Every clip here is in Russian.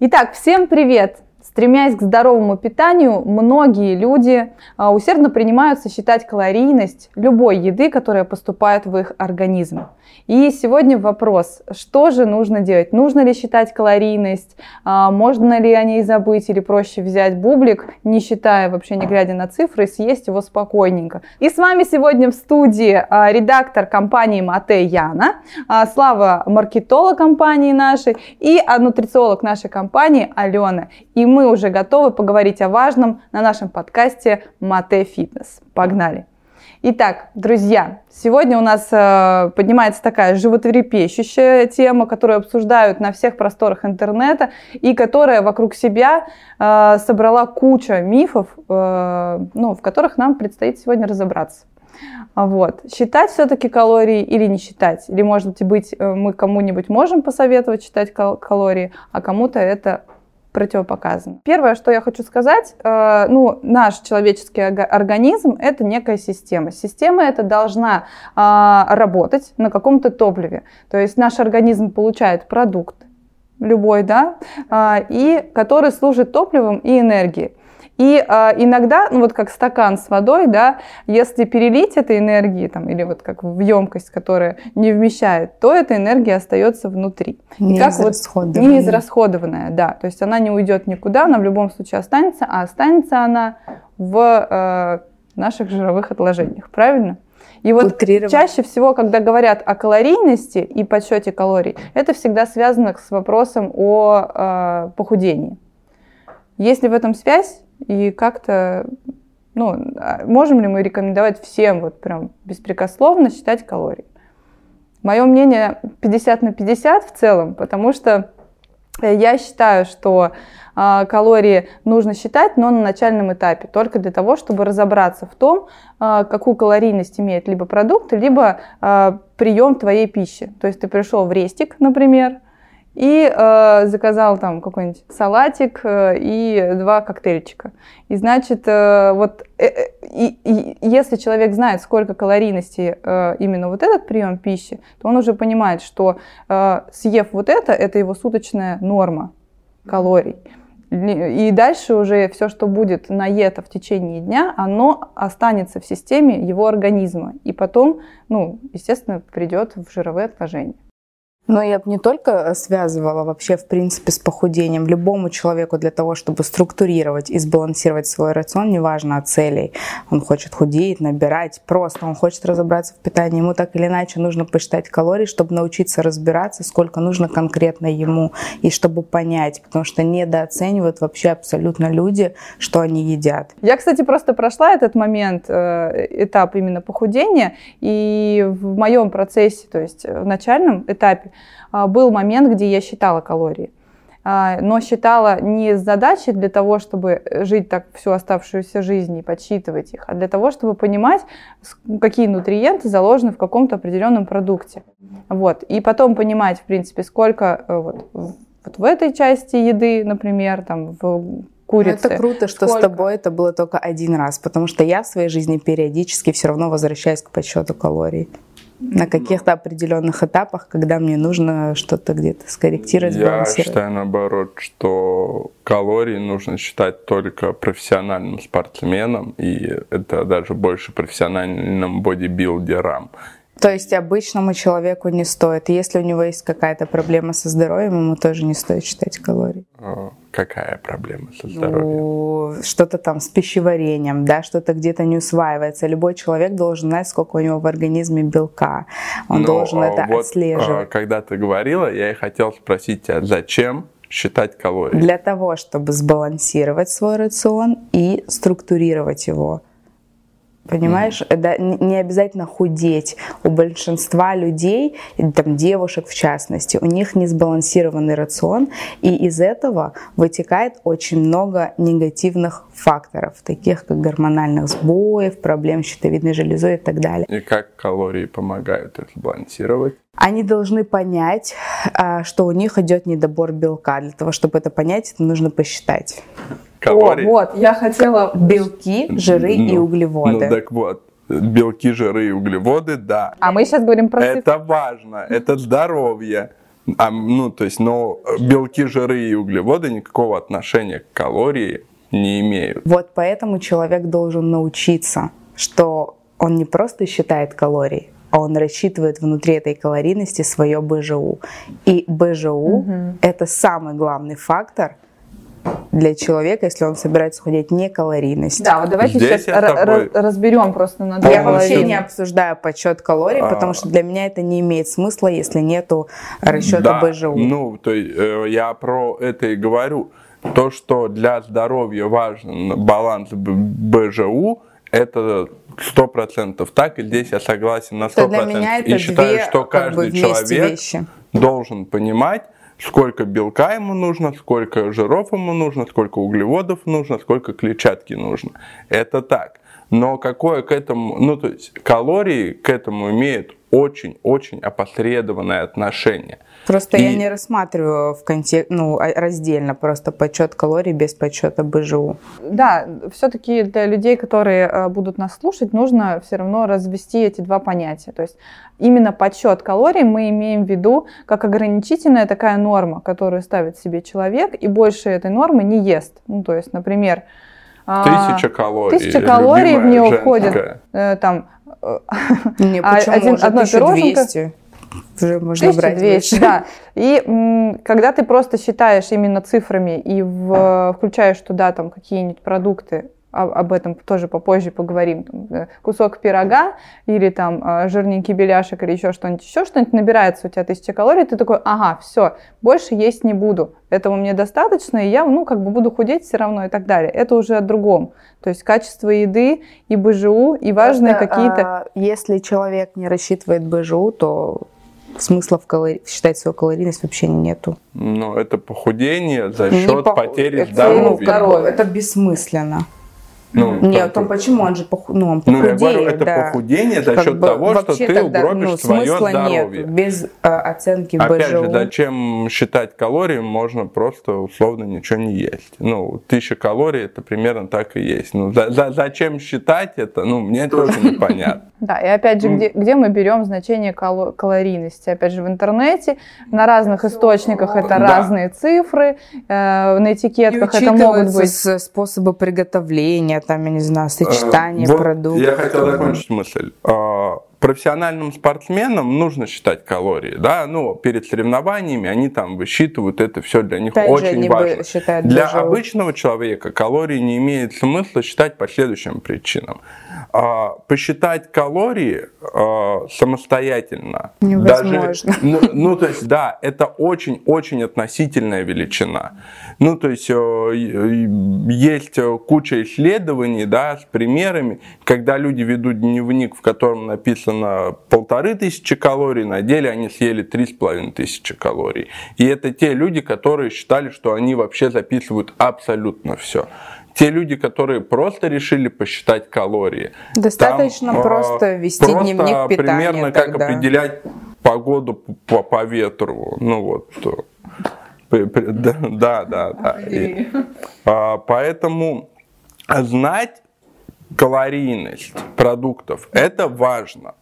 Итак, всем привет! Стремясь к здоровому питанию, многие люди а, усердно принимаются считать калорийность любой еды, которая поступает в их организм. И сегодня вопрос, что же нужно делать? Нужно ли считать калорийность? А, можно ли о ней забыть или проще взять бублик, не считая вообще, не глядя на цифры, съесть его спокойненько? И с вами сегодня в студии а, редактор компании Мате Яна, Слава маркетолог компании нашей и нутрициолог нашей компании Алена. И мы уже готовы поговорить о важном на нашем подкасте Мате Фитнес. Погнали! Итак, друзья, сегодня у нас э, поднимается такая животрепещущая тема, которую обсуждают на всех просторах интернета и которая вокруг себя э, собрала куча мифов, э, ну, в которых нам предстоит сегодня разобраться. Вот. Считать все-таки калории или не считать? Или, может быть, э, мы кому-нибудь можем посоветовать считать калории, а кому-то это противопоказано. Первое, что я хочу сказать, э, ну, наш человеческий организм – это некая система. Система эта должна э, работать на каком-то топливе. То есть наш организм получает продукт, любой, да, э, и который служит топливом и энергией. И э, иногда, ну вот как стакан с водой, да, если перелить этой энергии, там, или вот как в емкость, которая не вмещает, то эта энергия остается внутри. Не как израсходованная. Вот, не израсходованная, да. То есть она не уйдет никуда, она в любом случае останется, а останется она в э, наших жировых отложениях, правильно? И вот чаще всего, когда говорят о калорийности и подсчете калорий, это всегда связано с вопросом о э, похудении. Есть ли в этом связь? И как-то, ну, а можем ли мы рекомендовать всем вот прям беспрекословно считать калории? Мое мнение 50 на 50 в целом, потому что я считаю, что э, калории нужно считать, но на начальном этапе, только для того, чтобы разобраться в том, э, какую калорийность имеет либо продукт, либо э, прием твоей пищи. То есть ты пришел в рестик, например, и э, заказал там какой-нибудь салатик э, и два коктейльчика. И значит, э, вот э, э, и, и, если человек знает, сколько калорийности э, именно вот этот прием пищи, то он уже понимает, что э, съев вот это, это его суточная норма калорий. И дальше уже все, что будет наето в течение дня, оно останется в системе его организма. И потом, ну, естественно, придет в жировые отложения. Но я бы не только связывала вообще, в принципе, с похудением. Любому человеку для того, чтобы структурировать и сбалансировать свой рацион, неважно от целей. Он хочет худеть, набирать, просто он хочет разобраться в питании. Ему так или иначе нужно посчитать калории, чтобы научиться разбираться, сколько нужно конкретно ему, и чтобы понять, потому что недооценивают вообще абсолютно люди, что они едят. Я, кстати, просто прошла этот момент, э, этап именно похудения, и в моем процессе, то есть в начальном этапе, а, был момент, где я считала калории. А, но считала не с задачей для того, чтобы жить так всю оставшуюся жизнь и подсчитывать их, а для того, чтобы понимать, какие нутриенты заложены в каком-то определенном продукте. Вот. И потом понимать, в принципе, сколько э, вот, вот в этой части еды, например, там, в курицы. Это круто, что Сколько? с тобой это было только один раз, потому что я в своей жизни периодически все равно возвращаюсь к подсчету калорий на каких-то определенных этапах, когда мне нужно что-то где-то скорректировать, Я считаю наоборот, что калории нужно считать только профессиональным спортсменам, и это даже больше профессиональным бодибилдерам. То есть обычному человеку не стоит. Если у него есть какая-то проблема со здоровьем, ему тоже не стоит считать калории. А, какая проблема со здоровьем? Ну, что-то там с пищеварением, да, что-то где-то не усваивается. Любой человек должен знать, сколько у него в организме белка. Он ну, должен а это вот, отслеживать. Когда ты говорила, я и хотел спросить тебя, зачем считать калории? Для того, чтобы сбалансировать свой рацион и структурировать его. Понимаешь, mm. это не обязательно худеть. У большинства людей, там девушек в частности, у них не сбалансированный рацион, и из этого вытекает очень много негативных факторов, таких как гормональных сбоев, проблем с щитовидной железой и так далее. И как калории помогают это балансировать? Они должны понять, а, что у них идет недобор белка. Для того, чтобы это понять, это нужно посчитать калорий. О, вот, я хотела... Белки, жиры ну, и углеводы. Ну так вот, белки, жиры и углеводы, да. А мы сейчас говорим про Это важно, это здоровье. А, ну, то есть, но белки, жиры и углеводы никакого отношения к калории не имеют. Вот поэтому человек должен научиться, что он не просто считает калории, а он рассчитывает внутри этой калорийности свое БЖУ. И БЖУ угу. это самый главный фактор для человека, если он собирается худеть, не калорийность. Да, вот давайте Здесь сейчас тобой... разберем просто на Я вообще не обсуждаю подсчет калорий, а... потому что для меня это не имеет смысла, если нету расчета да, БЖУ. Ну, то есть э, я про это и говорю. То, что для здоровья важен баланс БЖУ, это сто процентов так, и здесь я согласен на сто процентов. И считаю, две, что каждый человек вещи. должен понимать, сколько белка ему нужно, сколько жиров ему нужно, сколько углеводов нужно, сколько клетчатки нужно. Это так. Но какое к этому, ну то есть калории к этому имеют очень-очень опосредованное отношение. Просто и... я не рассматриваю в контек... ну, раздельно просто подсчет калорий без подсчета БЖУ. Да, все-таки для людей, которые э, будут нас слушать, нужно все равно развести эти два понятия. То есть именно подсчет калорий мы имеем в виду как ограничительная такая норма, которую ставит себе человек, и больше этой нормы не ест. Ну, то есть, например, а, Тысяча калорий. Тысяча калорий в нее входит. Э, там, не, почему? Один, одно пироженка уже можно 1200, брать да. И м, когда ты просто считаешь именно цифрами и в, включаешь туда там какие-нибудь продукты, об этом тоже попозже поговорим, там, э, кусок пирога или там э, жирненький беляшек или еще что-нибудь, еще что-нибудь набирается у тебя тысяча калорий, ты такой, ага, все, больше есть не буду, этого мне достаточно, и я, ну, как бы буду худеть все равно и так далее. Это уже о другом. То есть качество еды и БЖУ, и важные какие-то... А, если человек не рассчитывает БЖУ, то смысла в калори... считать свою калорийность вообще нету. Но это похудение за счет по... потери это, здоровья. здоровья. Это бессмысленно. Ну, Нет, там почему он же поху... ну, он похудеет, Ну, я говорю, это да. похудение за счет бы, того, что ты тогда, угробишь ну, свое здоровье. Нет, без а, оценки Опять БЖУ. же, зачем считать калории, можно просто условно ничего не есть. Ну, тысяча калорий, это примерно так и есть. Ну, за, за, зачем считать это, ну, мне тоже непонятно. Да, и опять же, где, где мы берем значение калорийности? Опять же, в интернете, на разных источниках это разные цифры, э, на этикетках это могут быть... способы приготовления, там, я не знаю, сочетание вот продуктов. Я хотел закончить мысль. А, профессиональным спортсменам нужно считать калории, да, ну, перед соревнованиями они там высчитывают, это все для них Опять очень же, важно. Для даже... обычного человека калории не имеет смысла считать по следующим причинам. А, посчитать калории а, самостоятельно. Невозможно. Даже, ну, ну, то есть, да, это очень-очень относительная величина. Ну, то есть, есть куча исследований, да, с примерами, когда люди ведут дневник, в котором написано полторы тысячи калорий, на деле они съели три с половиной тысячи калорий. И это те люди, которые считали, что они вообще записывают абсолютно все те люди, которые просто решили посчитать калории. Достаточно там, просто вести просто дневник питания. Примерно тогда. как определять погоду по, по ветру. Ну вот. Да, да, да. И, а, поэтому знать калорийность продуктов это важно.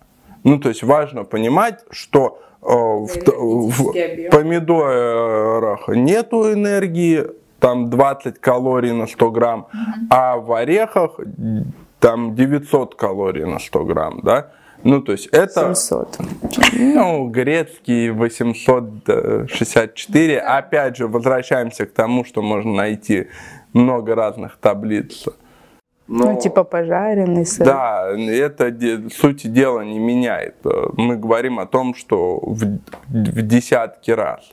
Ну, то есть важно понимать, что э, в, в помидорах нету энергии, там 20 калорий на 100 грамм, mm-hmm. а в орехах там 900 калорий на 100 грамм, да? Ну, то есть это... 700. Ну, грецкий 864. Опять же, возвращаемся к тому, что можно найти много разных таблиц. Но, ну, типа пожаренный сыр. Да, это сути дела не меняет. Мы говорим о том, что в, в десятки раз.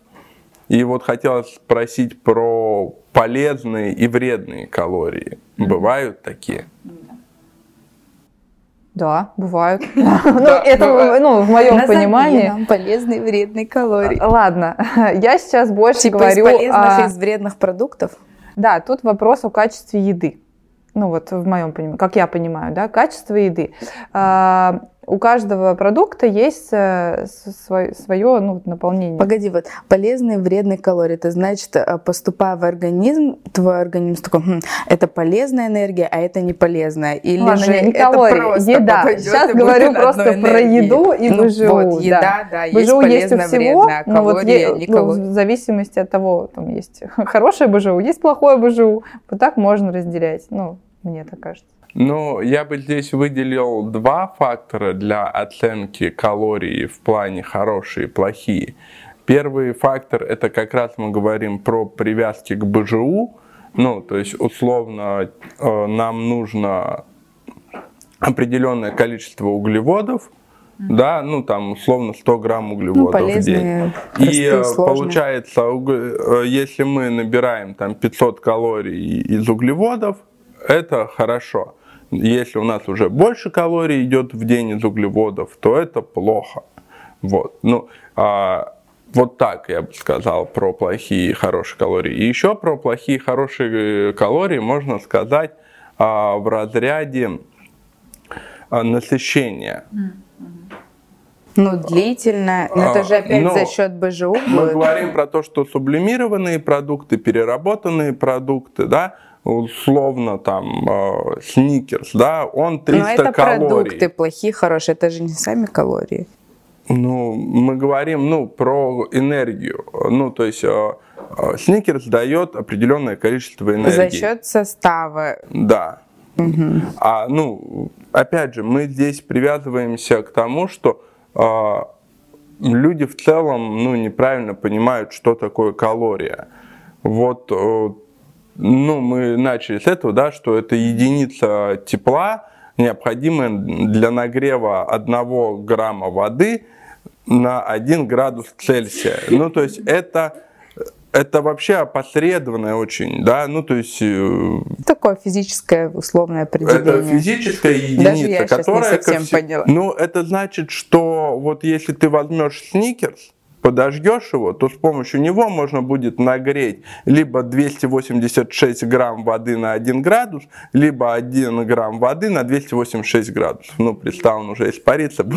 И вот хотелось спросить про полезные и вредные калории. Бывают такие? Да, бывают. Ну, это, ну, в моем понимании. полезные и вредные калории. Ладно, я сейчас больше типа говорю... из полезных и из вредных продуктов? Да, тут вопрос о качестве еды. Ну, вот в моем понимании, как я понимаю, да, качество еды. А, у каждого продукта есть э, свое, свое ну, наполнение. Погоди, вот полезные вредные калории, это значит, э, поступая в организм, твой организм такой, хм, это полезная энергия, а это не полезная. Или Ладно, же не, не это калории, просто еда. Сейчас говорю просто про еду и Ну БЖУ. вот, еда, да. да, есть БЖУ есть у всего, вредно, а но вот е- ну, в зависимости от того, там есть хорошее БЖУ, есть плохое БЖУ. Вот так можно разделять. Ну, мне так кажется. Ну, я бы здесь выделил два фактора для оценки калорий в плане хорошие и плохие. Первый фактор это как раз мы говорим про привязки к БЖУ. Ну, то есть, условно, э, нам нужно определенное количество углеводов, да, ну там условно 100 грамм Ну, углеводов в день. И э, сложные. получается, э, если мы набираем там 500 калорий из углеводов, это хорошо. Если у нас уже больше калорий идет в день из углеводов, то это плохо. Вот. Ну, а, вот так я бы сказал про плохие и хорошие калории. И еще про плохие и хорошие калории можно сказать а, в разряде а, насыщения. Ну, длительно. Но это же А, опять ну, за счет БЖУ Мы будет. говорим про то, что сублимированные продукты, переработанные продукты, да, условно там э, сникерс, да, он 300 Но это калорий. продукты плохие, хорошие. Это же не сами калории. Ну, мы говорим, ну, про энергию. Ну, то есть э, э, сникерс дает определенное количество энергии. За счет состава. Да. А, ну, опять же, мы здесь привязываемся к тому, что а, люди в целом, ну, неправильно понимают, что такое калория. Вот, э, ну, мы начали с этого, да, что это единица тепла, необходимая для нагрева 1 грамма воды на 1 градус Цельсия. Ну, то есть это это вообще опосредованное очень, да, ну то есть э, Такое физическое условное определение. это физическая Даже единица, я щас не которая ко совсем все- поняла. Ну, это значит, что вот если ты возьмешь сникерс, подожгешь его, то с помощью него можно будет нагреть либо 286 грамм воды на 1 градус, либо 1 грамм воды на 286 градусов. Ну, представь, он уже испарится.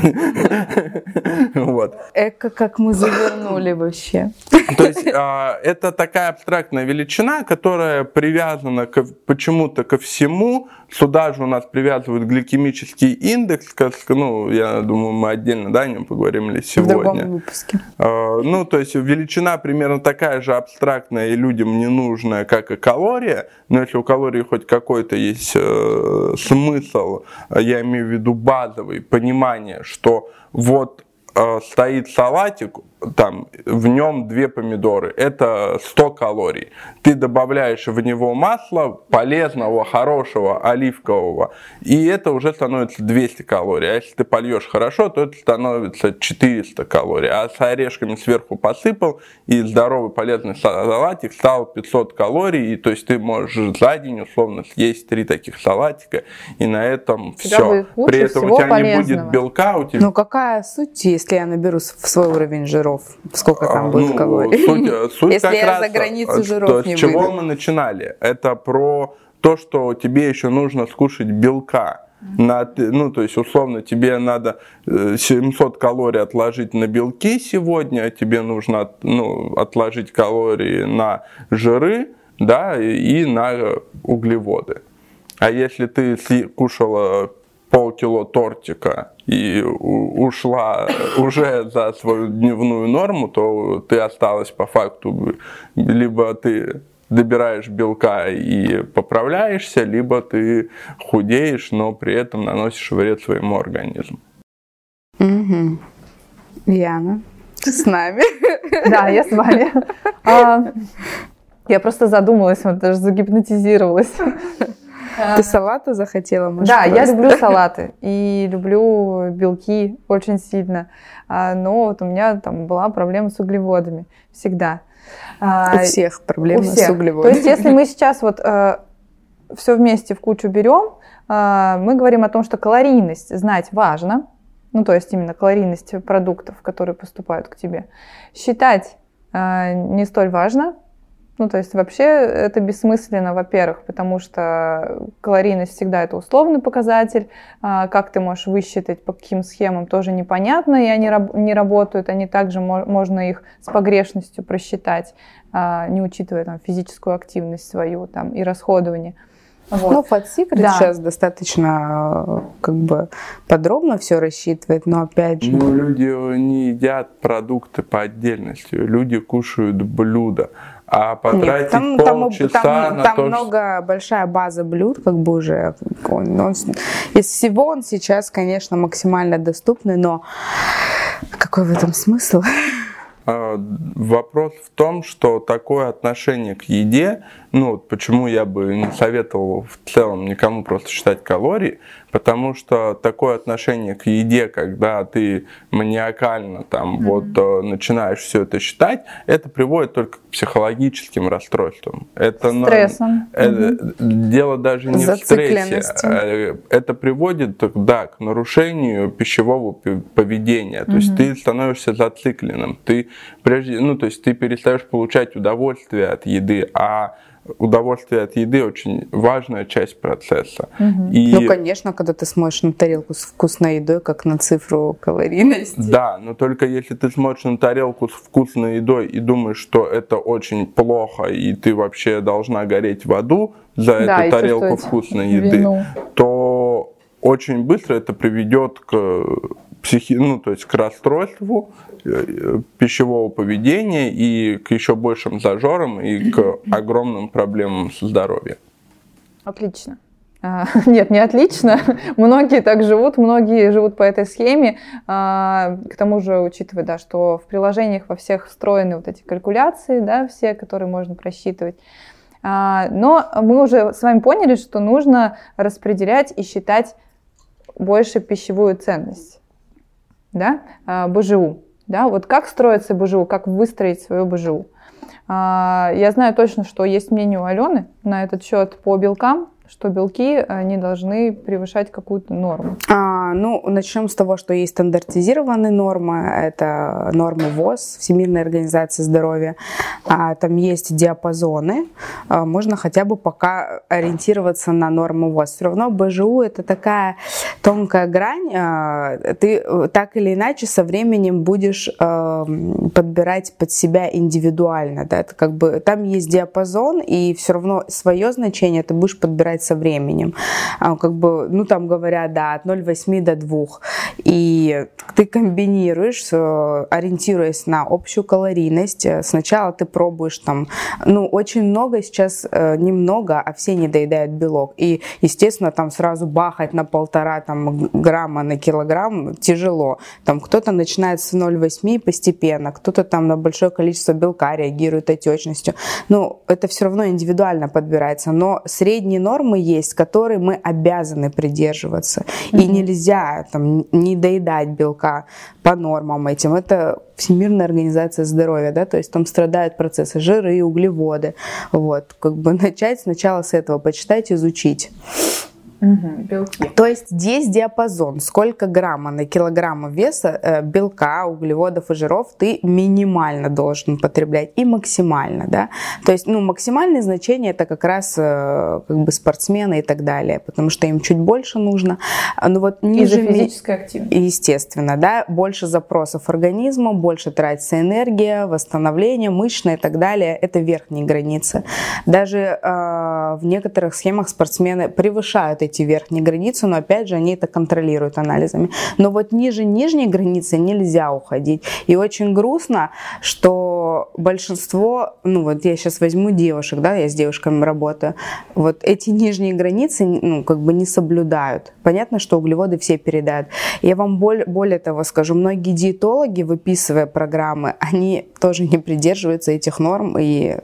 Вот. Эко, как мы завернули вообще. То есть а, это такая абстрактная величина, которая привязана почему-то ко всему. Сюда же у нас привязывают гликемический индекс. ну, я думаю, мы отдельно да, о нем поговорим ли В другом сегодня. выпуске. А, Ну, то есть величина примерно такая же абстрактная и людям ненужная, как и калория. Но если у калории хоть какой-то есть э, смысл, а я имею в виду базовый, понимание, что вот э, стоит салатик, там в нем две помидоры, это 100 калорий. Ты добавляешь в него масло полезного, хорошего, оливкового, и это уже становится 200 калорий. А если ты польешь хорошо, то это становится 400 калорий. А с орешками сверху посыпал, и здоровый полезный салатик стал 500 калорий, и то есть ты можешь за день условно съесть три таких салатика, и на этом тебя все. При этом у тебя не будет полезного. белка, у тебя Ну какая суть, если я наберу в свой уровень жиров? Сколько там А, будет ну, калорий? Суть, суть Если я раз, за границу э, жиров то, не с чего выйду. мы начинали? Это про то, что тебе еще нужно скушать белка. На, ну, то есть, условно, тебе надо э, 700 калорий отложить на белки сегодня, а тебе нужно ну, отложить калории на жиры, да, и, на э, углеводы. А если ты кушала полкило тортика и ушла уже за свою дневную норму, то ты осталась по факту либо ты добираешь белка и поправляешься, либо ты худеешь, но при этом наносишь вред своему организму. Мгм. Яна, ты с нами? Да, я с вами. А, Я просто задумалась, вот даже загипнотизировалась. Ты салата захотела, может, Да, я люблю салаты и люблю белки очень сильно. А, Но вот у меня там была проблема с углеводами всегда. А, У всех проблемы у всех. с То углеводами. есть, если мы сейчас вот все вместе в кучу берем, э, мы говорим о том, что калорийность знать важно, ну то есть именно калорийность продуктов, которые поступают к тебе. Считать э, не столь важно, Ну, то есть вообще это бессмысленно, во-первых, потому что калорийность всегда это условный показатель. А, как ты можешь высчитать, по каким схемам, тоже непонятно, и они не работают. Они также можно их с погрешностью просчитать, а, не учитывая там, физическую активность свою там, и расходование. Вот. Ну, Fat Secret да. сейчас достаточно как бы подробно все рассчитывает, но опять же... Ну, люди не едят продукты по отдельности, люди кушают блюда. А потратить Нет, там, полчаса там, на там то, много, что... большая база блюд, как бы уже. Он, он, из всего он сейчас, конечно, максимально доступный, но какой в этом смысл? А, вопрос в том, что такое отношение к еде, ну вот почему я бы не советовал в целом никому просто считать калории, потому что такое отношение к еде, когда ты маниакально там mm-hmm. вот э, начинаешь все это считать, это приводит только к психологическим расстройствам. Это Стрессом. На, mm-hmm. Дело даже не в стрессе. Э, это приводит, да, к нарушению пищевого поведения. То mm-hmm. есть ты становишься зацикленным. Ты прежде, ну то есть ты перестаешь получать удовольствие от еды, а удовольствие от еды очень важная часть процесса. Угу. И... Ну, конечно, когда ты смотришь на тарелку с вкусной едой, как на цифру калорийности. Да, но только если ты смотришь на тарелку с вкусной едой и думаешь, что это очень плохо, и ты вообще должна гореть в аду за да, эту тарелку вкусной еды, вину. то очень быстро это приведет к психи... ну, то есть к расстройству э, пищевого поведения и к еще большим зажорам и к огромным проблемам со здоровьем. Отлично. А, нет, не отлично. Многие так живут, многие живут по этой схеме. А, к тому же, учитывая, да, что в приложениях во всех встроены вот эти калькуляции, да, все, которые можно просчитывать. А, но мы уже с вами поняли, что нужно распределять и считать больше пищевую ценность да, а, БЖУ. Да, вот как строится БЖУ, как выстроить свою БЖУ. А, я знаю точно, что есть мнение у Алены на этот счет по белкам, что белки не должны превышать какую-то норму? А, ну, начнем с того, что есть стандартизированные нормы. Это нормы ВОЗ, Всемирной организации здоровья. А, там есть диапазоны. А, можно хотя бы пока ориентироваться на нормы ВОЗ. Все равно БЖУ это такая тонкая грань. А, ты так или иначе со временем будешь а, подбирать под себя индивидуально. Да? Это как бы, там есть диапазон, и все равно свое значение ты будешь подбирать со временем. А, как бы, ну там говорят, да, от 0,8 до 2. И ты комбинируешь, э, ориентируясь на общую калорийность. Сначала ты пробуешь там, ну очень много сейчас, э, немного, а все не доедают белок. И, естественно, там сразу бахать на полтора там, грамма на килограмм тяжело. Там кто-то начинает с 0,8 постепенно, кто-то там на большое количество белка реагирует отечностью. Ну, это все равно индивидуально подбирается. Но средние нормы нормы есть, которые мы обязаны придерживаться. Mm-hmm. И нельзя там не доедать белка по нормам этим. Это Всемирная организация здоровья, да, то есть там страдают процессы жиры, углеводы. Вот, как бы начать сначала с этого, почитать, изучить. Угу, белки. То есть здесь диапазон, сколько грамма на килограмм веса э, белка, углеводов и жиров ты минимально должен потреблять и максимально, да. То есть, ну, максимальное значение это как раз э, как бы спортсмены и так далее, потому что им чуть больше нужно. Ну вот ниже физической активности. Естественно, да, больше запросов организма, больше тратится энергия, восстановление мышечное и так далее. Это верхние границы. Даже э, в некоторых схемах спортсмены превышают эти эти верхние границы, но опять же они это контролируют анализами. Но вот ниже нижней границы нельзя уходить. И очень грустно, что большинство, ну вот я сейчас возьму девушек, да, я с девушками работаю, вот эти нижние границы, ну, как бы не соблюдают. Понятно, что углеводы все передают. Я вам более, более того скажу, многие диетологи, выписывая программы, они тоже не придерживаются этих норм и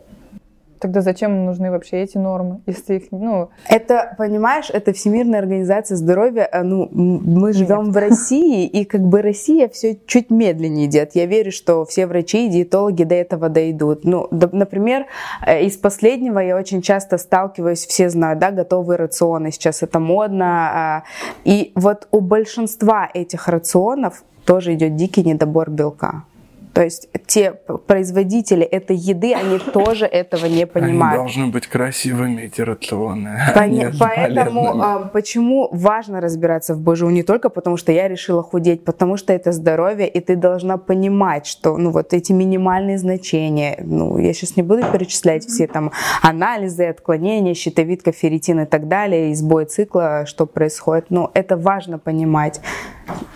Тогда зачем нужны вообще эти нормы, если их, ну... Это, понимаешь, это Всемирная организация здоровья, э, ну, мы живем Нет. в России, и как бы Россия все чуть медленнее идет. Я верю, что все врачи и диетологи до этого дойдут. Ну, например, э, из последнего я очень часто сталкиваюсь, все знают, да, готовые рационы, сейчас это модно, а, и вот у большинства этих рационов тоже идет дикий недобор белка. То есть те производители этой еды, они тоже этого не понимают. Они должны быть красивыми эти рационы. Пон- поэтому а, почему важно разбираться в БЖУ не только потому, что я решила худеть, потому что это здоровье, и ты должна понимать, что ну вот эти минимальные значения, ну я сейчас не буду перечислять все там анализы, отклонения, щитовидка, ферритин и так далее, и сбой цикла, что происходит, но это важно понимать,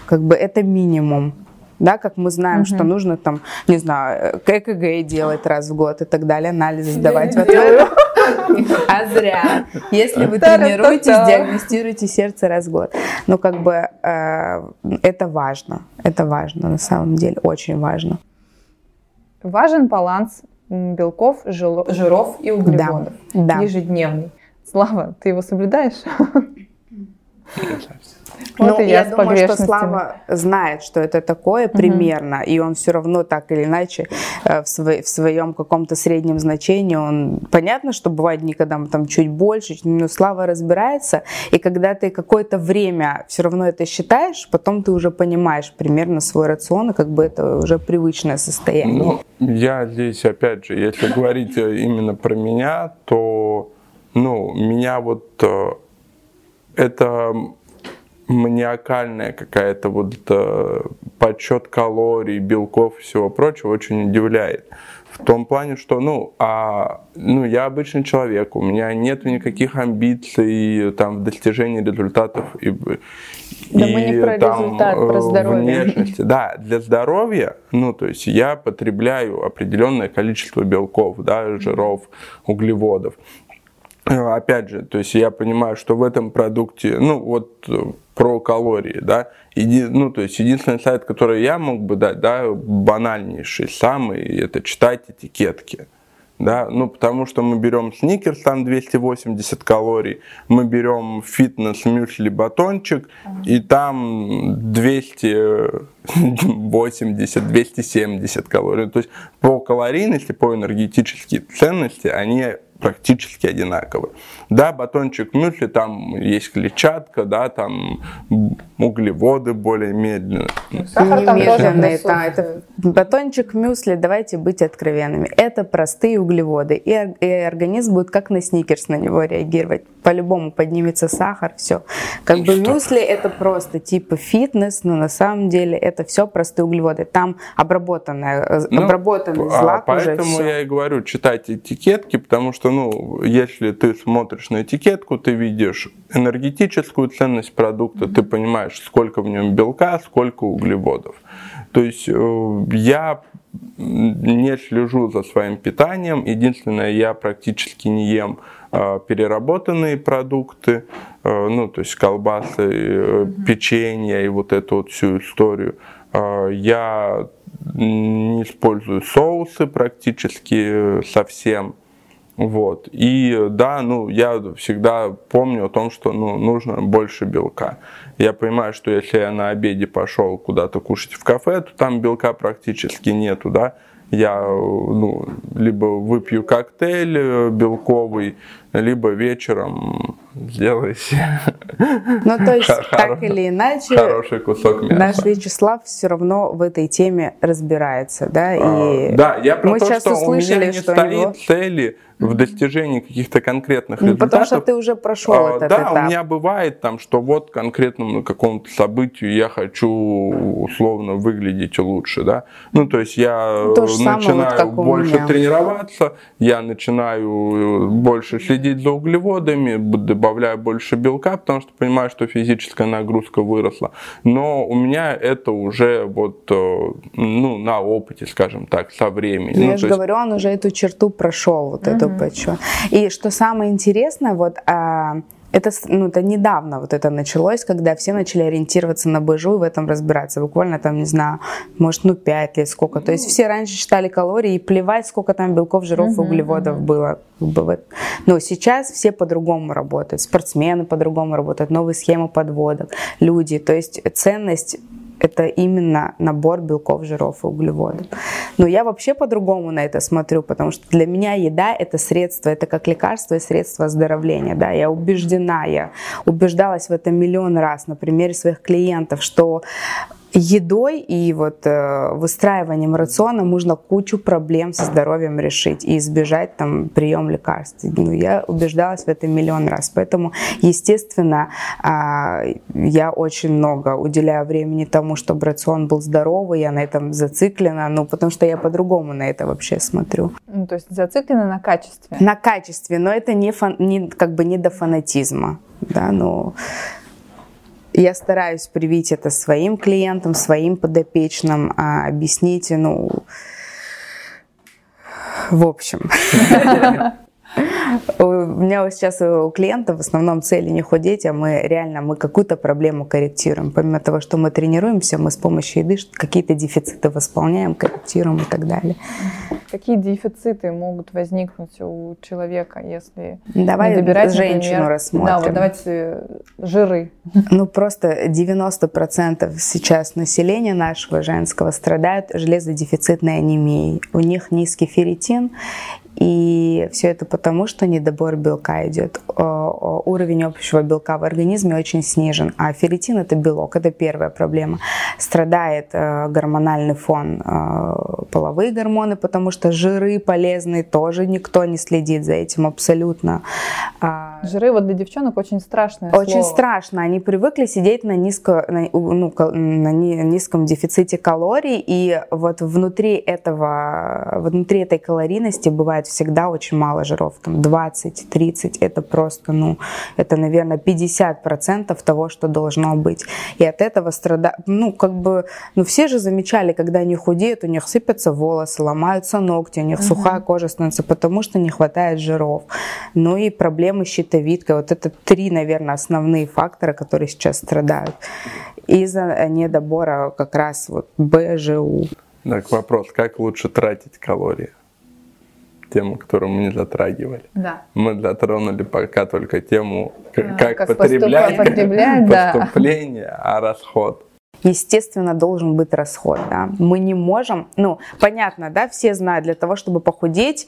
как бы это минимум да, как мы знаем, угу. что нужно там, не знаю, ККГ делать раз в год и так далее, анализы сдавать. Вот а зря. Если вы тренируетесь, диагностируете сердце раз в год. Ну, как бы э, это важно. Это важно, на самом деле, очень важно. Важен баланс белков, жиров и углеводов. Да, да. Ежедневный. Слава, ты его соблюдаешь? Вот ну, я, я думаю, что Слава знает, что это такое угу. примерно, и он все равно так или иначе э, в, свой, в своем каком-то среднем значении, он понятно, что бывает дни, когда мы там чуть больше, но Слава разбирается, и когда ты какое-то время все равно это считаешь, потом ты уже понимаешь примерно свой рацион, и как бы это уже привычное состояние. Ну, я здесь, опять же, если говорить э, именно про меня, то, ну, меня вот э, это маниакальная какая-то вот э, подсчет калорий, белков и всего прочего очень удивляет. В том плане, что, ну, а, ну, я обычный человек, у меня нет никаких амбиций там, в достижении результатов и, да и мы не про там, результат, про здоровье. Внешности. Да, для здоровья, ну, то есть я потребляю определенное количество белков, да, жиров, углеводов. Э, опять же, то есть я понимаю, что в этом продукте, ну вот э, про калории, да, Еди, ну то есть единственный сайт, который я мог бы дать, да, банальнейший самый, это читать этикетки. Да, ну потому что мы берем сникерс, там 280 калорий, мы берем фитнес мюсли батончик, и там 280-270 калорий. То есть по калорийности, по энергетической ценности они практически одинаковы. Да, батончик мюсли, там есть клетчатка, да, там углеводы более медленные. Сахар там медленные, да, это батончик мюсли, давайте быть откровенными, это простые углеводы, и, и организм будет как на сникерс на него реагировать. По-любому поднимется сахар, все. Как и бы что? мюсли это просто типа фитнес, но на самом деле это все простые углеводы. Там обработанная, э, ну, обработанный злак а уже Поэтому я и говорю, читайте этикетки, потому что, ну, если ты смотришь на этикетку, ты видишь энергетическую ценность продукта, ты понимаешь, сколько в нем белка, сколько углеводов. То есть э, я не слежу за своим питанием. Единственное, я практически не ем э, переработанные продукты, э, ну, то есть колбасы, печенье и вот эту вот всю историю. Я не использую соусы практически совсем. Вот. И да, ну, я всегда помню о том, что ну, нужно больше белка. Я понимаю, что если я на обеде пошел куда-то кушать в кафе, то там белка практически нету, да. Я ну, либо выпью коктейль э, белковый, либо вечером сделай себе. Ну, то есть, так или иначе, хороший кусок мяса. наш Вячеслав все равно в этой теме разбирается, да? И а, да, я про мы то, сейчас что услышали, у меня не что стоит него... цели в достижении каких-то конкретных ну, результатов. Потому что ты уже прошел а, этот да, этап. Да, у меня бывает там, что вот конкретному какому-то событию я хочу условно выглядеть лучше, да. Ну, то есть я то начинаю вот больше тренироваться, я начинаю больше следить за углеводами, добавляю больше белка, потому что понимаю, что физическая нагрузка выросла. Но у меня это уже вот, э, ну, на опыте, скажем так, со временем. Ну, я же есть... говорю, он уже эту черту прошел, вот mm-hmm. эту почву. И что самое интересное, вот а, это, ну, это недавно вот это началось, когда все начали ориентироваться на БЖУ и в этом разбираться. Буквально там, не знаю, может, ну, 5 лет сколько. То есть все раньше считали калории и плевать, сколько там белков, жиров и углеводов было. Но сейчас все по-другому работают. Спортсмены по-другому работают, новые схемы подводок, люди. То есть ценность это именно набор белков, жиров и углеводов. Но я вообще по-другому на это смотрю, потому что для меня еда это средство, это как лекарство и средство оздоровления. Да? Я убеждена, я убеждалась в этом миллион раз на примере своих клиентов, что едой и вот э, выстраиванием рациона можно кучу проблем со здоровьем решить и избежать там прием лекарств. Ну, я убеждалась в этом миллион раз. Поэтому, естественно, э, я очень много уделяю времени тому, чтобы рацион был здоровый, я на этом зациклена, ну, потому что я по-другому на это вообще смотрю. Ну, то есть зациклена на качестве? На качестве, но это не, фан, не как бы не до фанатизма, да, но я стараюсь привить это своим клиентам, своим подопечным, а объяснить, ну, в общем. У меня сейчас у клиентов в основном цели не худеть, а мы реально мы какую-то проблему корректируем. Помимо того, что мы тренируемся, мы с помощью еды какие-то дефициты восполняем, корректируем и так далее. Какие дефициты могут возникнуть у человека, если Давай добирать, женщину например, рассмотрим. Да, вот давайте жиры. Ну просто 90% сейчас населения нашего женского страдают железодефицитной анемией. У них низкий ферритин, и все это потому, что недобор белка идет. Уровень общего белка в организме очень снижен. А ферритин это белок, это первая проблема. Страдает э, гормональный фон, э, половые гормоны, потому что жиры полезные тоже никто не следит за этим абсолютно. А, жиры вот для девчонок очень страшное Очень слово. страшно. Они привыкли сидеть на, низко, на, ну, на низком дефиците калорий, и вот внутри этого, внутри этой калорийности бывает всегда очень мало жиров, там 20-30, это просто, ну, это, наверное, 50% того, что должно быть. И от этого страдают, ну, как бы, ну, все же замечали, когда они худеют, у них сыпятся волосы, ломаются ногти, у них угу. сухая кожа становится, потому что не хватает жиров. Ну и проблемы с щитовидкой, вот это три, наверное, основные фактора, которые сейчас страдают из-за недобора как раз вот БЖУ. Так, вопрос, как лучше тратить калории? Тему, которую мы не затрагивали. Да. Мы затронули пока только тему, как, как, потреблять, потреблять поступление, да. а расход. Естественно, должен быть расход, да. Мы не можем, ну, понятно, да, все знают, для того, чтобы похудеть,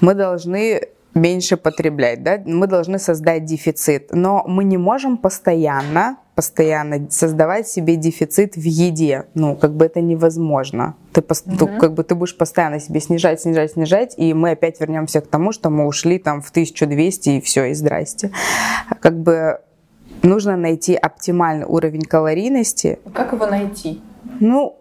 мы должны меньше потреблять, да, мы должны создать дефицит, но мы не можем постоянно, постоянно создавать себе дефицит в еде, ну, как бы это невозможно. Ты, угу. как бы ты будешь постоянно себе снижать, снижать, снижать, и мы опять вернемся к тому, что мы ушли там в 1200 и все, и здрасте. Как бы нужно найти оптимальный уровень калорийности. Как его найти? Ну,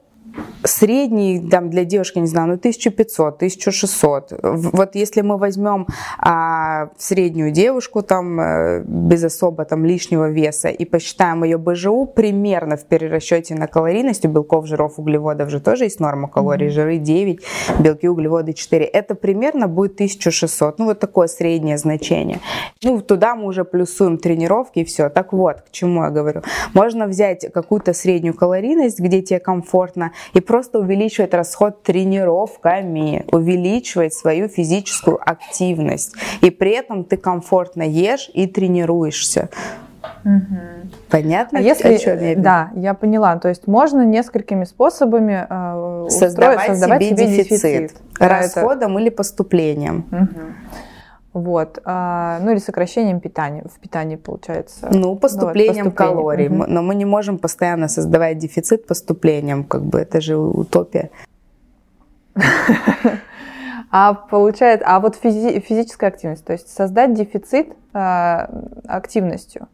средний там, для девушки, не знаю, ну 1500, 1600. Вот если мы возьмем а, среднюю девушку там э, без особо там лишнего веса и посчитаем ее БЖУ, примерно в перерасчете на калорийность, у белков, жиров, углеводов же тоже есть норма калорий, жиры 9, белки, углеводы 4. Это примерно будет 1600. Ну вот такое среднее значение. Ну туда мы уже плюсуем тренировки и все. Так вот, к чему я говорю. Можно взять какую-то среднюю калорийность, где тебе комфортно, и просто увеличивать расход тренировками, увеличивать свою физическую активность. И при этом ты комфортно ешь и тренируешься. Угу. Понятно? А если, о я да, я поняла. То есть можно несколькими способами э, создавать, устроить, создавать себе, себе дефицит, дефицит расходом это... или поступлением. Угу. Вот, а, ну или сокращением питания, в питании получается. Ну, поступлением, вот, поступлением. калорий, угу. но мы не можем постоянно создавать дефицит поступлением, как бы это же утопия. А получается, а вот физи- физическая активность, то есть создать дефицит э, активностью.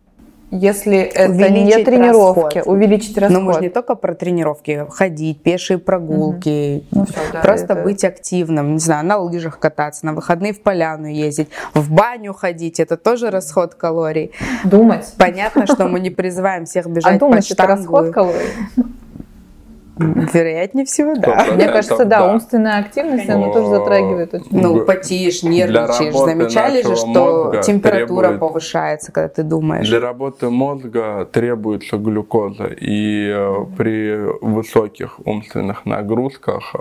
Если это увеличить не тренировки, расход. увеличить расход. Но мы же не только про тренировки, ходить, пешие прогулки, угу. ну, все, да, просто это... быть активным, не знаю, на лыжах кататься, на выходные в поляну ездить, в баню ходить, это тоже расход калорий. Думать. Понятно, что мы не призываем всех бежать а думать, это расход калорий. Вероятнее всего, да. Мне кажется, да, умственная активность, она тоже затрагивает очень Ну, потеешь, нервничаешь. Замечали же, что температура повышается, когда ты думаешь? Для работы мозга требуется глюкоза, и э, при высоких умственных нагрузках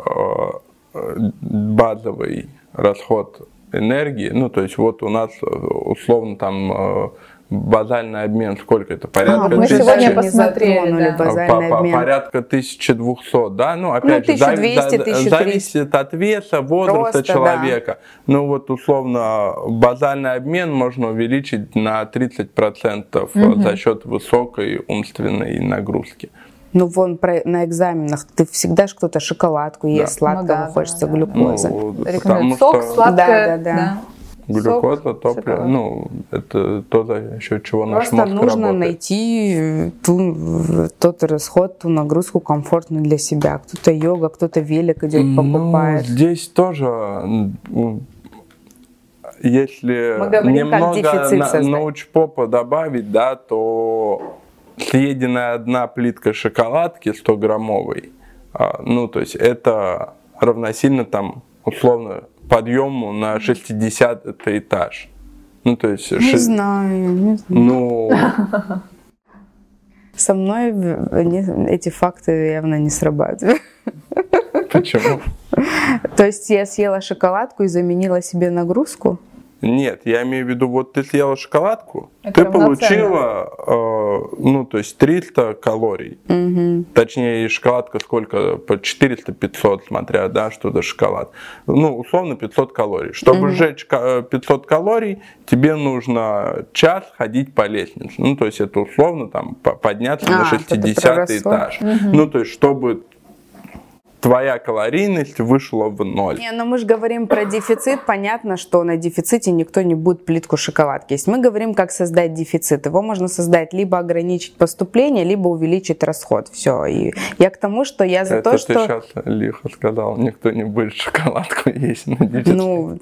э, базовый расход энергии, ну, то есть вот у нас э, условно там базальный обмен, сколько это? Порядка а, мы тысячи... сегодня посмотрели, да. базальный по, обмен. Порядка 1200, да? Ну, опять ну, 1200, же, 1300. зависит от веса, возраста Просто, человека. Да. Ну, вот условно, базальный обмен можно увеличить на 30% угу. за счет высокой умственной нагрузки. Ну, вон про, на экзаменах ты всегда же кто-то шоколадку ест, Да. сладкого, Ну да, хочется да, да. глюкозы. Ну, сок, что сладкое. Да, да, да. Глюкоза, Сок, топливо, ну, это то, счет чего наш Просто мозг нужно работает. найти э, ту, тот расход, ту нагрузку комфортную для себя. Кто-то йога, кто-то велик идет, Ну, покупает. здесь тоже, если Мы говорим, немного на, научпопа добавить, да, то съеденная одна плитка шоколадки 100-граммовой, а, ну, то есть это равносильно там, условно, подъему на 60 этаж. Ну, то есть... Не ши- знаю, не знаю. Ну, Со мной эти факты явно не срабатывают. почему? То есть я съела шоколадку и заменила себе нагрузку? Нет, я имею в виду, вот ты съела шоколадку, Это ты получила, э, ну, то есть 300 калорий. Мгм. Точнее, шоколадка сколько? По 400-500, смотря, да, что за шоколад. Ну, условно 500 калорий. Чтобы сжечь ка- э, 500 калорий, тебе нужно час ходить по лестнице. Ну, то есть это условно там по- подняться А, на это ты 60 про расход. этаж. Ну, то есть чтобы твоя калорийность вышла в ноль. Не, но мы же говорим про дефицит. Понятно, что на дефиците никто не будет плитку шоколадки. Если мы говорим, как создать дефицит, его можно создать либо ограничить поступление, либо увеличить расход. Все. И я к тому, что я за Это то, ты что... сейчас лихо сказал, никто не будет шоколадку есть на дефицит. Ну,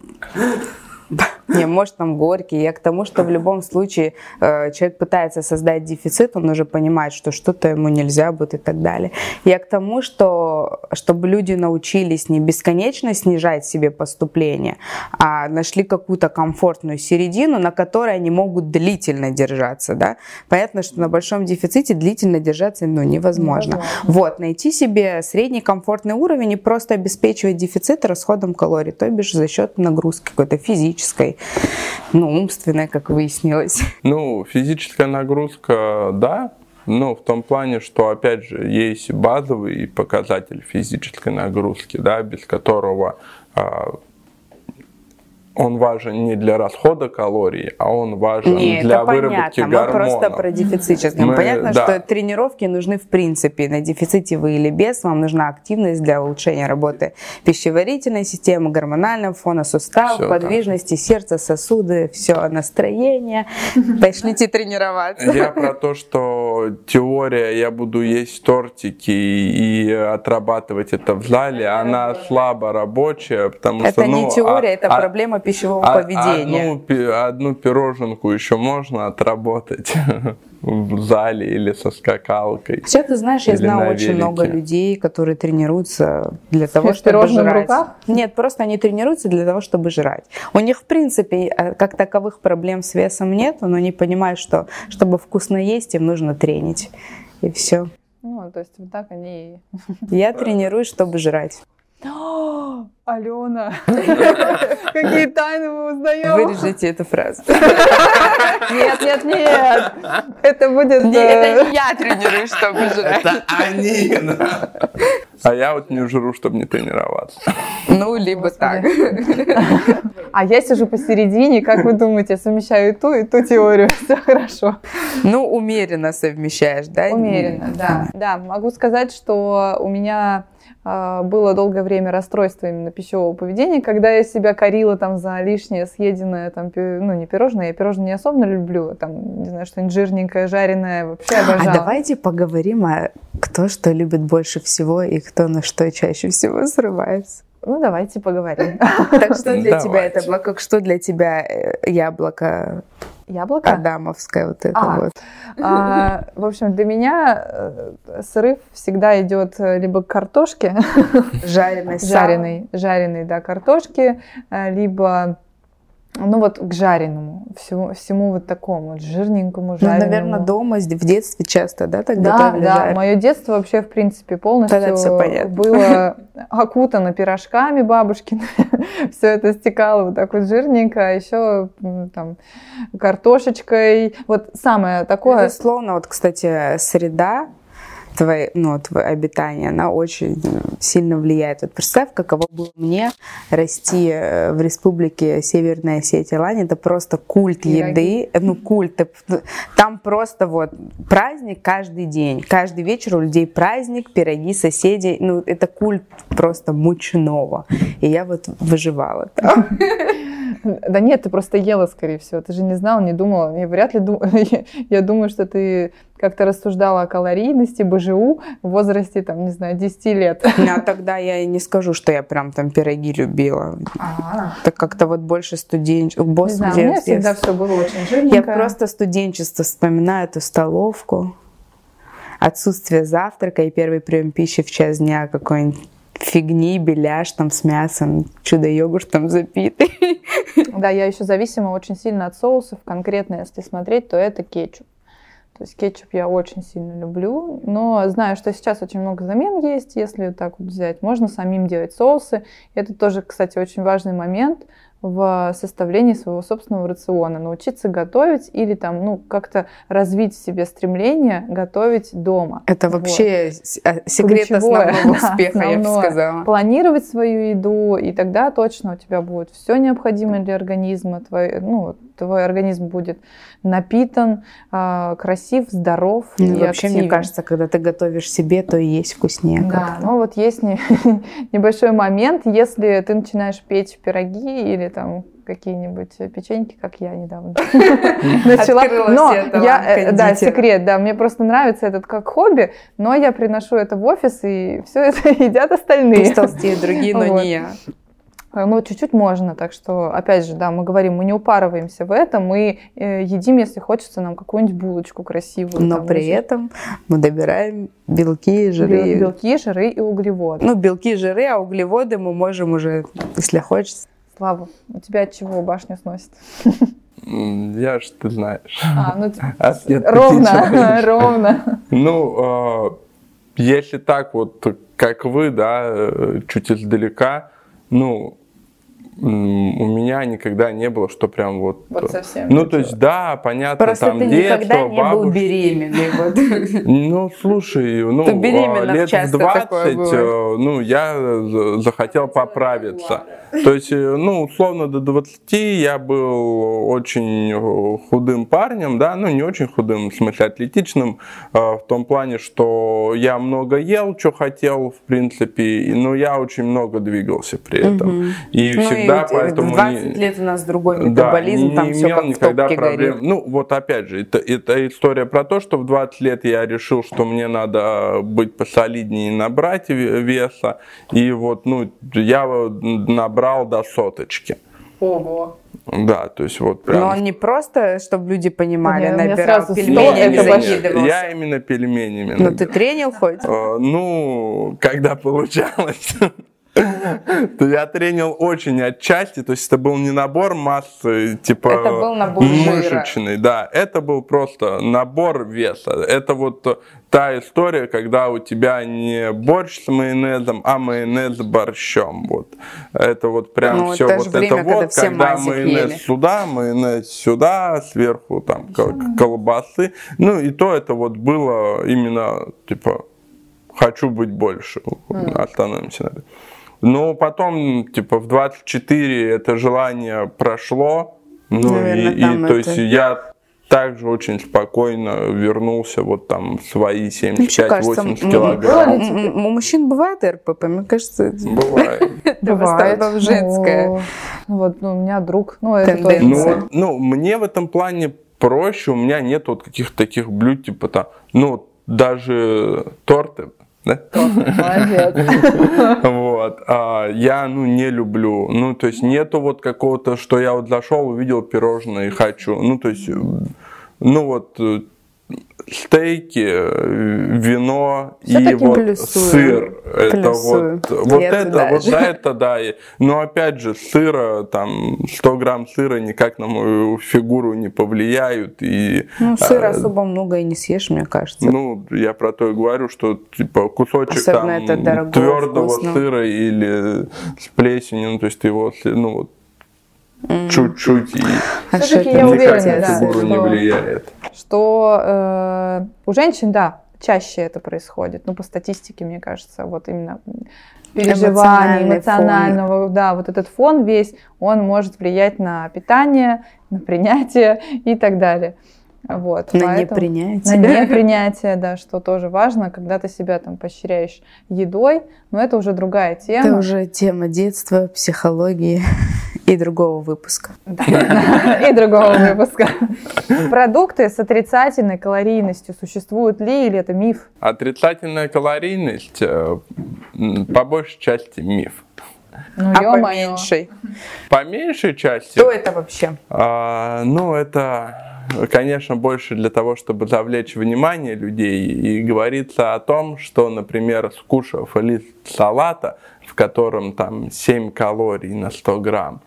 не, может там горький. Я к тому, что в любом случае э, человек пытается создать дефицит, он уже понимает, что что-то ему нельзя будет и так далее. Я к тому, что чтобы люди научились не бесконечно снижать себе поступление, а нашли какую-то комфортную середину, на которой они могут длительно держаться. Да? Понятно, что на большом дефиците длительно держаться ну, невозможно. Невозможно. Вот, найти себе средний комфортный уровень и просто обеспечивать дефицит расходом калорий, то бишь за счет нагрузки какой-то физической, ну, умственной, как выяснилось. Ну, физическая нагрузка, да, но в том плане, что, опять же, есть базовый показатель физической нагрузки, да, без которого а, он важен не для расхода калорий, а он важен Не, для это выработки понятно. Мы гормонов. просто про дефицит сейчас говорим. Мы- Понятно, да. что тренировки нужны в принципе. На дефиците вы или без, вам нужна активность для улучшения работы пищеварительной системы, гормонального фона, суставов, Всё, да. подвижности, сердца, сосуды, все, настроение. Пошлите тренироваться. Я про то, что теория, я буду есть тортики и отрабатывать это в зале, она слабо рабочая, потому что... Это не ну, теория, а- это а- проблема пищевого а- поведения. Одну, одну пироженку еще можно отработать в зале или со скакалкой. Хотя ты знаешь, я знаю на очень много людей, которые тренируются для того, С чтобы пирожным в жрать. руках? Нет, просто они тренируются для того, чтобы жрать. У них, в принципе, э, как таковых проблем с весом нет, но они понимают, что чтобы вкусно есть, им нужно тренить. И все. Ну, то есть вот так они... и- Я тренируюсь, чтобы жрать. Алена, какие тайны мы узнаем? Вырежите эту фразу. Нет, нет, нет. Это будет... Не, э, это не я тренируюсь, чтобы жрать. они! А я вот не жру, чтобы не тренироваться. Ну, либо так. А я сижу посередине, как вы думаете, совмещаю и ту, и ту теорию. Все хорошо. Ну, умеренно совмещаешь, да? Умеренно, да. Да, могу сказать, что у меня а, было долгое время расстройство именно пищевого поведения, когда я себя корила там за лишнее съеденное, там, ну, не пирожное, я пирожное не особенно люблю, там, не знаю, что-нибудь жирненькое, жареное, вообще обожала. А давайте поговорим о кто что любит больше всего и кто на что чаще всего срывается. Ну, давайте поговорим. Так что для тебя это яблоко, что для тебя э, яблоко Яблоко? адамовское вот это А. вот? А, в общем, для меня э, срыв всегда идет э, либо к картошке, Жареный, сало. жареной, жареной, да, картошки, э, либо, ну вот к жареному, всему, всему вот такому, вот жирненькому, Ну, жареному. наверное, дома в детстве часто, да, так Да, готовили да, жареное? мое детство вообще, в принципе, полностью Тогда всё понятно. было окутано пирожками бабушкины. Все это стекало вот так вот жирненько, а еще там картошечкой. Вот самое такое... Безусловно, вот, кстати, среда, твое, ну, твое обитание, она очень сильно влияет. Вот представь, каково было мне расти э, в республике Северная Осетия. Лань, это просто культ еды, ну культ, там просто вот праздник каждый день, каждый вечер у людей праздник, пироги, соседи, ну это культ просто мучного, и я вот выживала там. Да нет, ты просто ела, скорее всего. Ты же не знала, не думала. Я вряд ли думала. Я думаю, что ты как-то рассуждала о калорийности, БЖУ в возрасте, там, не знаю, 10 лет. А тогда я и не скажу, что я прям там пироги любила. А-а-а. Так как-то вот больше студенчество. Не знаю, у меня всегда все было очень жирненько. Я просто студенчество вспоминаю эту столовку. Отсутствие завтрака и первый прием пищи в час дня какой-нибудь фигни, беляш там с мясом, чудо-йогуртом запитый. Да, я еще зависима очень сильно от соусов. Конкретно, если смотреть, то это кетчуп. То есть кетчуп я очень сильно люблю, но знаю, что сейчас очень много замен есть, если так вот взять. Можно самим делать соусы. Это тоже, кстати, очень важный момент – в составлении своего собственного рациона, научиться готовить или там, ну, как-то развить в себе стремление готовить дома. Это вообще вот. А, секрет Ключевое, основного успеха, да, я бы сказала. Планировать свою еду, и тогда точно у тебя будет все необходимое для организма, твой, ну, твой организм будет напитан, э, красив, здоров ну, и Вообще, активен. мне кажется, когда ты готовишь себе, то и есть вкуснее. Да, ну вот есть не, небольшой момент, если ты начинаешь печь пироги или там какие-нибудь печеньки, как я недавно начала. Но я, э, да, секрет, да, мне просто нравится этот как хобби, но я приношу это в офис, и все это едят остальные. Пусть толстеют другие, но не я. Э, ну, чуть-чуть можно, так что, опять же, да, мы говорим, мы не упарываемся в этом, мы э, едим, если хочется нам какую-нибудь булочку красивую. Но там, при уже. этом мы добираем белки, жиры. Белки, жиры и углеводы. Ну, белки, жиры, а углеводы мы можем уже, если хочется. Слава, у тебя от чего башню сносит? Я ж, ты знаешь. А, ну, а ровно, ровно. Ну, э, если так вот, как вы, да, э, чуть издалека, ну, у меня никогда не было, что прям вот... Вот э, совсем. Ну, то есть, да, понятно, Просто там ты детство, никогда не бабушка... был беременный. Вот. Ну, слушай, ну, а, лет в 20, э, ну, я захотел поправиться. То есть, э, ну, условно, до 20 я был очень худым парнем, да, ну, не очень худым, в смысле, атлетичным, в том плане, что я много ел, что хотел, в принципе, но я очень много двигался при этом. И ну, всегда да, поэтому... 20 не, лет у нас другой метаболизм, да, там не все как никогда проблем. Горит. Ну, вот опять же, это, это история про то, что в 20 лет я решил, что мне надо быть посолиднее и набрать веса, и вот, ну, я набрал до соточки. Ого. Да, то есть вот прям... Но он не просто, чтобы люди понимали, Нет, набирал пельменями закидывался. Я именно пельменями. Ну ты тренил хоть? Э, ну, когда получалось. Я тренил очень отчасти, то есть это был не набор массы, типа это был набор мышечный, жира. да, это был просто набор веса. Это вот та история, когда у тебя не борщ с майонезом, а майонез с борщом. Вот. Это вот прям ну, все вот время, это вот, когда, когда майонез ели. сюда, майонез сюда, сверху там колбасы. Ну и то это вот было именно типа хочу быть больше. Mm. Остановимся на этом. Но потом, типа, в 24 это желание прошло. Ну, Наверное, и, и то есть я также очень спокойно вернулся вот там свои 75-80 килограмм. У мужчин бывает РПП? Мне кажется, бывает. Бывает. женское. Вот ну, у меня друг, ну это тоже. Ну, ну, мне в этом плане проще, у меня нет вот каких-то таких блюд, типа там, ну, даже торты, да? Молодец. Вот. А, я, ну, не люблю. Ну, то есть нету вот какого-то, что я вот зашел, увидел пирожное и хочу. Ну, то есть, ну, вот э, стейки, вино и вот плюсую. сыр. Плюсую. Это вот, вот это, даже. вот это да. Но опять же, сыра, там 100 грамм сыра никак на мою фигуру не повлияют. И, ну, сыра а, особо много и не съешь, мне кажется. Ну, я про то и говорю, что типа кусочек Особенно там твердого вкусно. сыра или с плесенью, ну, то есть ты его, ну вот чуть-чуть и Все-таки я уверена, да, фигуру что, не влияет. Что э, у женщин, да, чаще это происходит. Ну, по статистике, мне кажется, вот именно переживаний, эмоционального, фон. да, вот этот фон весь, он может влиять на питание, на принятие и так далее. Вот, на поэтому, непринятие. На непринятие, да, что тоже важно, когда ты себя там поощряешь едой, но это уже другая тема. Это уже тема детства, психологии и другого выпуска. и другого выпуска. Продукты с отрицательной калорийностью существуют ли или это миф? Отрицательная калорийность э, по большей части миф. Ну, а по меньшей? По меньшей части. Что это вообще? А, ну, это конечно, больше для того, чтобы завлечь внимание людей. И говорится о том, что, например, скушав лист салата, в котором там 7 калорий на 100 грамм,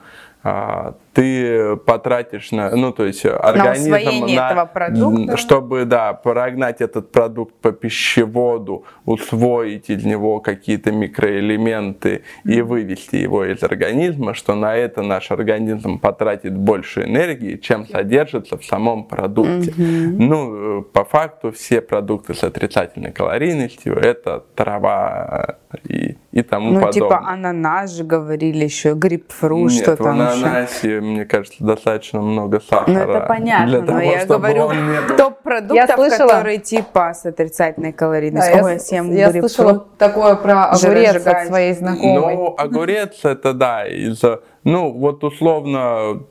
ты потратишь на, ну то есть организм на, на этого продукта. чтобы да прогнать этот продукт по пищеводу, усвоить из него какие-то микроэлементы и вывести его из организма, что на это наш организм потратит больше энергии, чем содержится в самом продукте. Mm-hmm. Ну по факту все продукты с отрицательной калорийностью это трава и и тому ну, подобное. Ну, типа ананас же говорили еще, грейпфрут, Нет, что там в ананасе, еще? мне кажется, достаточно много сахара. Ну, это понятно, для но того, я говорю топ продуктов, слышала... которые типа с отрицательной калорийностью. Да, Ой, я, съем я слышала такое про огурец от своей знакомой. Ну, огурец это да, из-за, ну, вот условно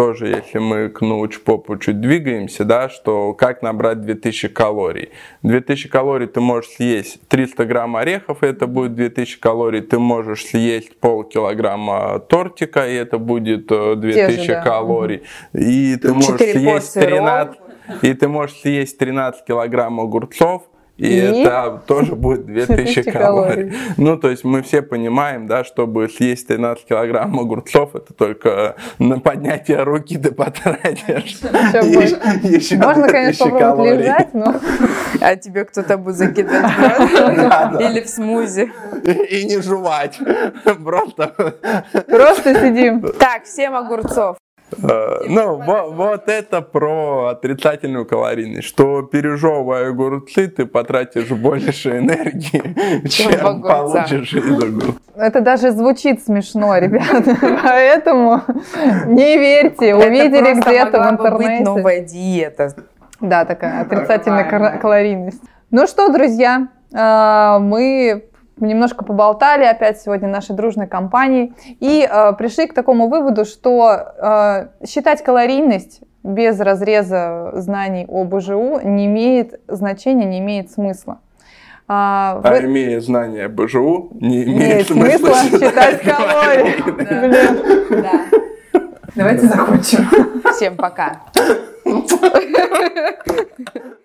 тоже, если мы к научпопу чуть двигаемся, да, что как набрать 2000 калорий. 2000 калорий ты можешь съесть 300 грамм орехов, и это будет 2000 калорий. Ты можешь съесть полкилограмма тортика, и это будет 2000 же, да. калорий. И ты можешь съесть 13, и ты можешь съесть 13 килограмм огурцов, и, и это тоже будет 2000 калорий. калорий. Ну, то есть мы все понимаем, да, чтобы съесть 13 килограмм огурцов, это только на поднятие руки ты потратишь. Можно, конечно, попробовать лежать, но... А тебе кто-то будет закидывать Или в смузи. И не жевать. Просто... Просто сидим. Так, всем огурцов. Э, ну, вот, вот это про отрицательную калорийность, что пережевывая огурцы, ты потратишь больше энергии, чем получишь из огурцов. Это даже звучит смешно, ребята, поэтому не верьте, увидели где-то в интернете. Новая диета. Да, такая отрицательная калорийность. Ну что, друзья, э, мы мы немножко поболтали опять сегодня нашей дружной компании и э, пришли к такому выводу, что э, считать калорийность без разреза знаний о БЖУ не имеет значения, не имеет смысла. А, а вы... имея знания БЖУ, не имеет, имеет смысла, смысла считать калории. Давайте закончим. Всем пока.